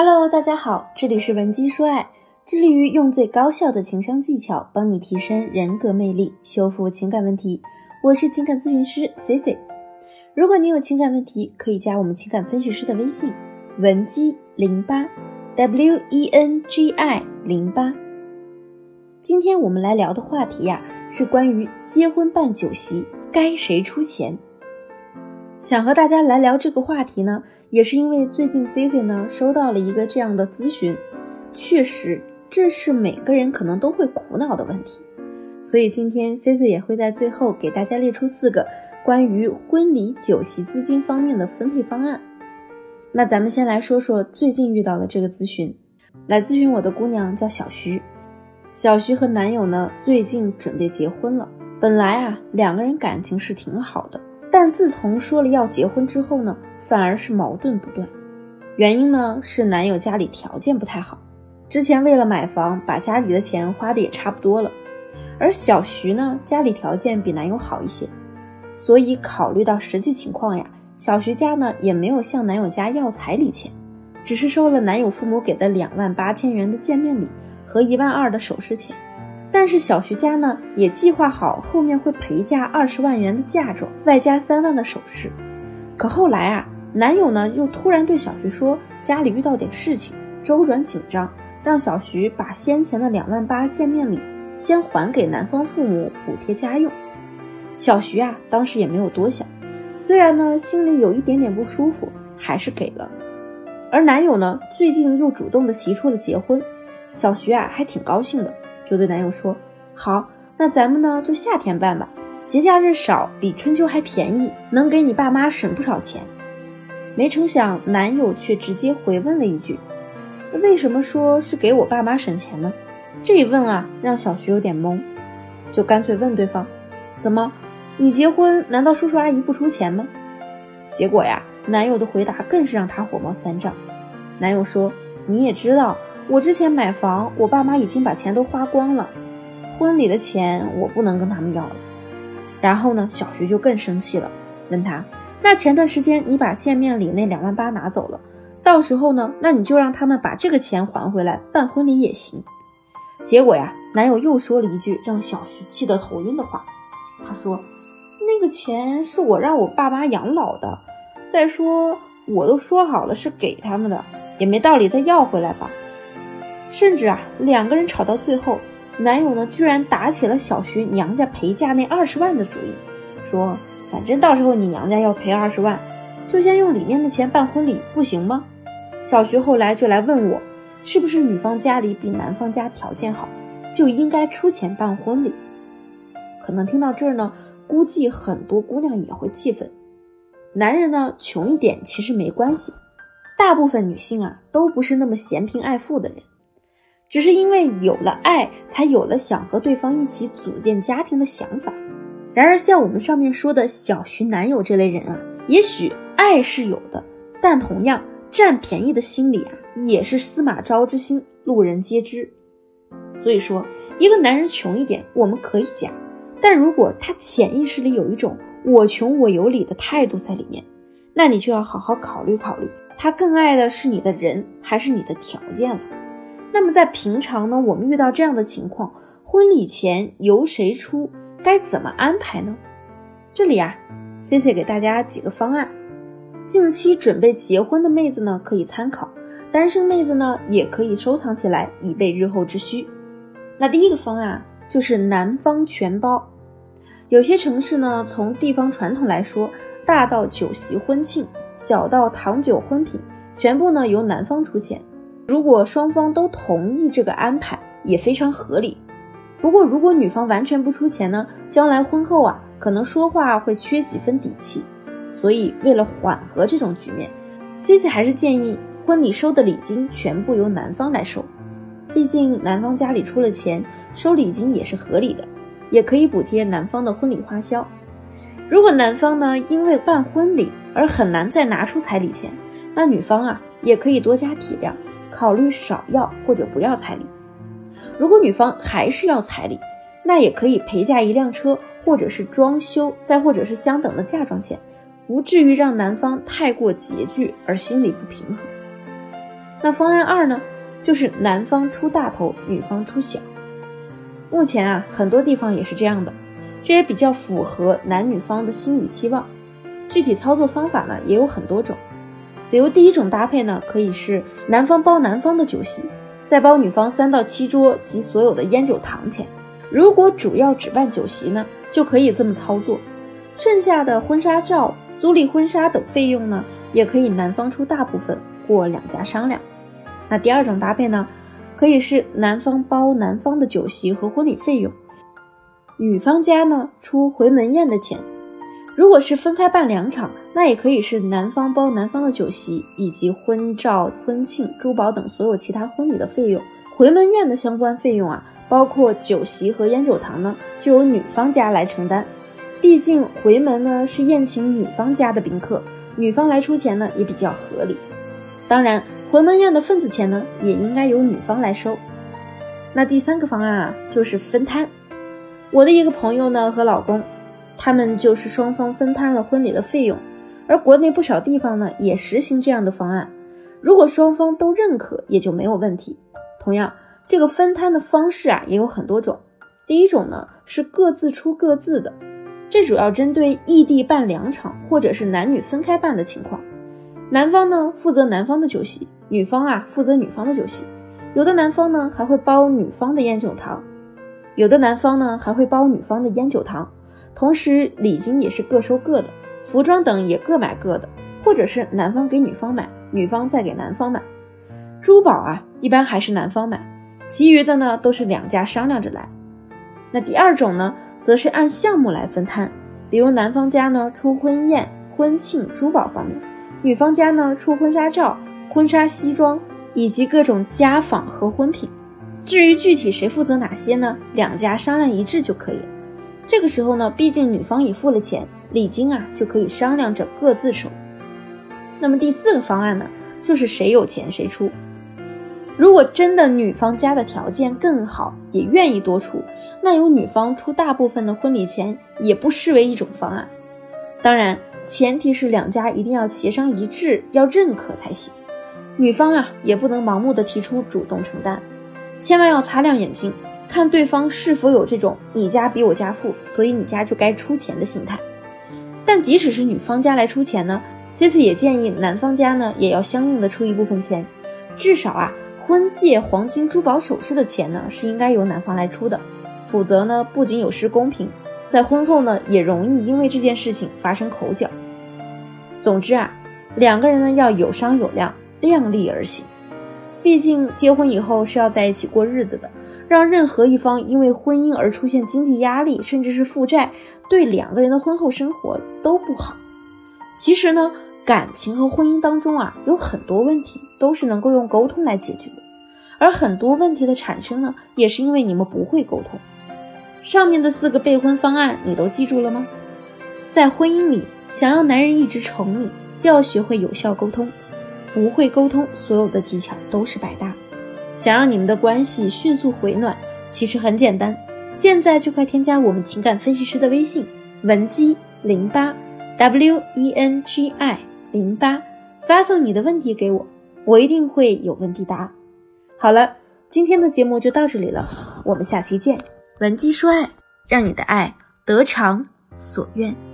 Hello，大家好，这里是文姬说爱，致力于用最高效的情商技巧帮你提升人格魅力，修复情感问题。我是情感咨询师 C C。如果你有情感问题，可以加我们情感分析师的微信文姬零八 W E N G I 零八。今天我们来聊的话题呀，是关于结婚办酒席该谁出钱。想和大家来聊这个话题呢，也是因为最近 C C 呢收到了一个这样的咨询，确实这是每个人可能都会苦恼的问题，所以今天 C C 也会在最后给大家列出四个关于婚礼酒席资金方面的分配方案。那咱们先来说说最近遇到的这个咨询，来咨询我的姑娘叫小徐，小徐和男友呢最近准备结婚了，本来啊两个人感情是挺好的。但自从说了要结婚之后呢，反而是矛盾不断。原因呢是男友家里条件不太好，之前为了买房把家里的钱花的也差不多了。而小徐呢家里条件比男友好一些，所以考虑到实际情况呀，小徐家呢也没有向男友家要彩礼钱，只是收了男友父母给的两万八千元的见面礼和一万二的首饰钱。但是小徐家呢，也计划好后面会陪嫁二十万元的嫁妆，外加三万的首饰。可后来啊，男友呢又突然对小徐说，家里遇到点事情，周转紧张，让小徐把先前的两万八见面礼先还给男方父母补贴家用。小徐啊，当时也没有多想，虽然呢心里有一点点不舒服，还是给了。而男友呢，最近又主动的提出了结婚，小徐啊还挺高兴的。就对男友说：“好，那咱们呢就夏天办吧，节假日少，比春秋还便宜，能给你爸妈省不少钱。”没成想，男友却直接回问了一句：“为什么说是给我爸妈省钱呢？”这一问啊，让小徐有点懵，就干脆问对方：“怎么，你结婚难道叔叔阿姨不出钱吗？”结果呀，男友的回答更是让他火冒三丈。男友说：“你也知道。”我之前买房，我爸妈已经把钱都花光了，婚礼的钱我不能跟他们要了。然后呢，小徐就更生气了，问他：“那前段时间你把见面礼那两万八拿走了，到时候呢，那你就让他们把这个钱还回来办婚礼也行。”结果呀，男友又说了一句让小徐气得头晕的话，他说：“那个钱是我让我爸妈养老的，再说我都说好了是给他们的，也没道理再要回来吧。”甚至啊，两个人吵到最后，男友呢居然打起了小徐娘家陪嫁那二十万的主意，说反正到时候你娘家要赔二十万，就先用里面的钱办婚礼，不行吗？小徐后来就来问我，是不是女方家里比男方家条件好，就应该出钱办婚礼？可能听到这儿呢，估计很多姑娘也会气愤。男人呢穷一点其实没关系，大部分女性啊都不是那么嫌贫爱富的人。只是因为有了爱，才有了想和对方一起组建家庭的想法。然而，像我们上面说的小徐男友这类人啊，也许爱是有的，但同样占便宜的心理啊，也是司马昭之心，路人皆知。所以说，一个男人穷一点，我们可以嫁；但如果他潜意识里有一种我穷我有理的态度在里面，那你就要好好考虑考虑，他更爱的是你的人，还是你的条件了。那么在平常呢，我们遇到这样的情况，婚礼钱由谁出，该怎么安排呢？这里啊，C C 给大家几个方案，近期准备结婚的妹子呢可以参考，单身妹子呢也可以收藏起来，以备日后之需。那第一个方案就是男方全包，有些城市呢，从地方传统来说，大到酒席婚庆，小到糖酒婚品，全部呢由男方出钱。如果双方都同意这个安排，也非常合理。不过，如果女方完全不出钱呢，将来婚后啊，可能说话会缺几分底气。所以，为了缓和这种局面，Cici 还是建议婚礼收的礼金全部由男方来收。毕竟男方家里出了钱，收礼金也是合理的，也可以补贴男方的婚礼花销。如果男方呢因为办婚礼而很难再拿出彩礼钱，那女方啊也可以多加体谅。考虑少要或者不要彩礼。如果女方还是要彩礼，那也可以陪嫁一辆车，或者是装修，再或者是相等的嫁妆钱，不至于让男方太过拮据而心里不平衡。那方案二呢，就是男方出大头，女方出小。目前啊，很多地方也是这样的，这也比较符合男女方的心理期望。具体操作方法呢，也有很多种。比如第一种搭配呢，可以是男方包男方的酒席，再包女方三到七桌及所有的烟酒糖钱。如果主要只办酒席呢，就可以这么操作。剩下的婚纱照、租赁婚纱等费用呢，也可以男方出大部分，或两家商量。那第二种搭配呢，可以是男方包男方的酒席和婚礼费用，女方家呢出回门宴的钱。如果是分开办两场，那也可以是男方包男方的酒席以及婚照、婚庆、珠宝等所有其他婚礼的费用。回门宴的相关费用啊，包括酒席和烟酒糖呢，就由女方家来承担。毕竟回门呢是宴请女方家的宾客，女方来出钱呢也比较合理。当然，回门宴的份子钱呢也应该由女方来收。那第三个方案啊就是分摊。我的一个朋友呢和老公，他们就是双方分摊了婚礼的费用，而国内不少地方呢也实行这样的方案。如果双方都认可，也就没有问题。同样，这个分摊的方式啊也有很多种。第一种呢是各自出各自的。这主要针对异地办两场，或者是男女分开办的情况。男方呢负责男方的酒席，女方啊负责女方的酒席。有的男方呢还会包女方的烟酒糖，有的男方呢还会包女方的烟酒糖。同时礼金也是各收各的，服装等也各买各的，或者是男方给女方买，女方再给男方买。珠宝啊一般还是男方买，其余的呢都是两家商量着来。那第二种呢？则是按项目来分摊，比如男方家呢出婚宴、婚庆、珠宝方面，女方家呢出婚纱照、婚纱西装以及各种家纺和婚品。至于具体谁负责哪些呢？两家商量一致就可以了。这个时候呢，毕竟女方已付了钱，礼金啊就可以商量着各自收。那么第四个方案呢，就是谁有钱谁出。如果真的女方家的条件更好，也愿意多出，那由女方出大部分的婚礼钱也不失为一种方案。当然，前提是两家一定要协商一致，要认可才行。女方啊，也不能盲目的提出主动承担，千万要擦亮眼睛，看对方是否有这种你家比我家富，所以你家就该出钱的心态。但即使是女方家来出钱呢，Cici 也建议男方家呢也要相应的出一部分钱，至少啊。婚戒、黄金、珠宝首饰的钱呢，是应该由男方来出的，否则呢，不仅有失公平，在婚后呢，也容易因为这件事情发生口角。总之啊，两个人呢要有商有量，量力而行。毕竟结婚以后是要在一起过日子的，让任何一方因为婚姻而出现经济压力，甚至是负债，对两个人的婚后生活都不好。其实呢。感情和婚姻当中啊，有很多问题都是能够用沟通来解决的，而很多问题的产生呢，也是因为你们不会沟通。上面的四个备婚方案你都记住了吗？在婚姻里，想要男人一直宠你，就要学会有效沟通。不会沟通，所有的技巧都是白搭。想让你们的关系迅速回暖，其实很简单，现在就快添加我们情感分析师的微信文姬零八 W E N G I。零八，发送你的问题给我，我一定会有问必答。好了，今天的节目就到这里了，我们下期见。文姬说爱，让你的爱得偿所愿。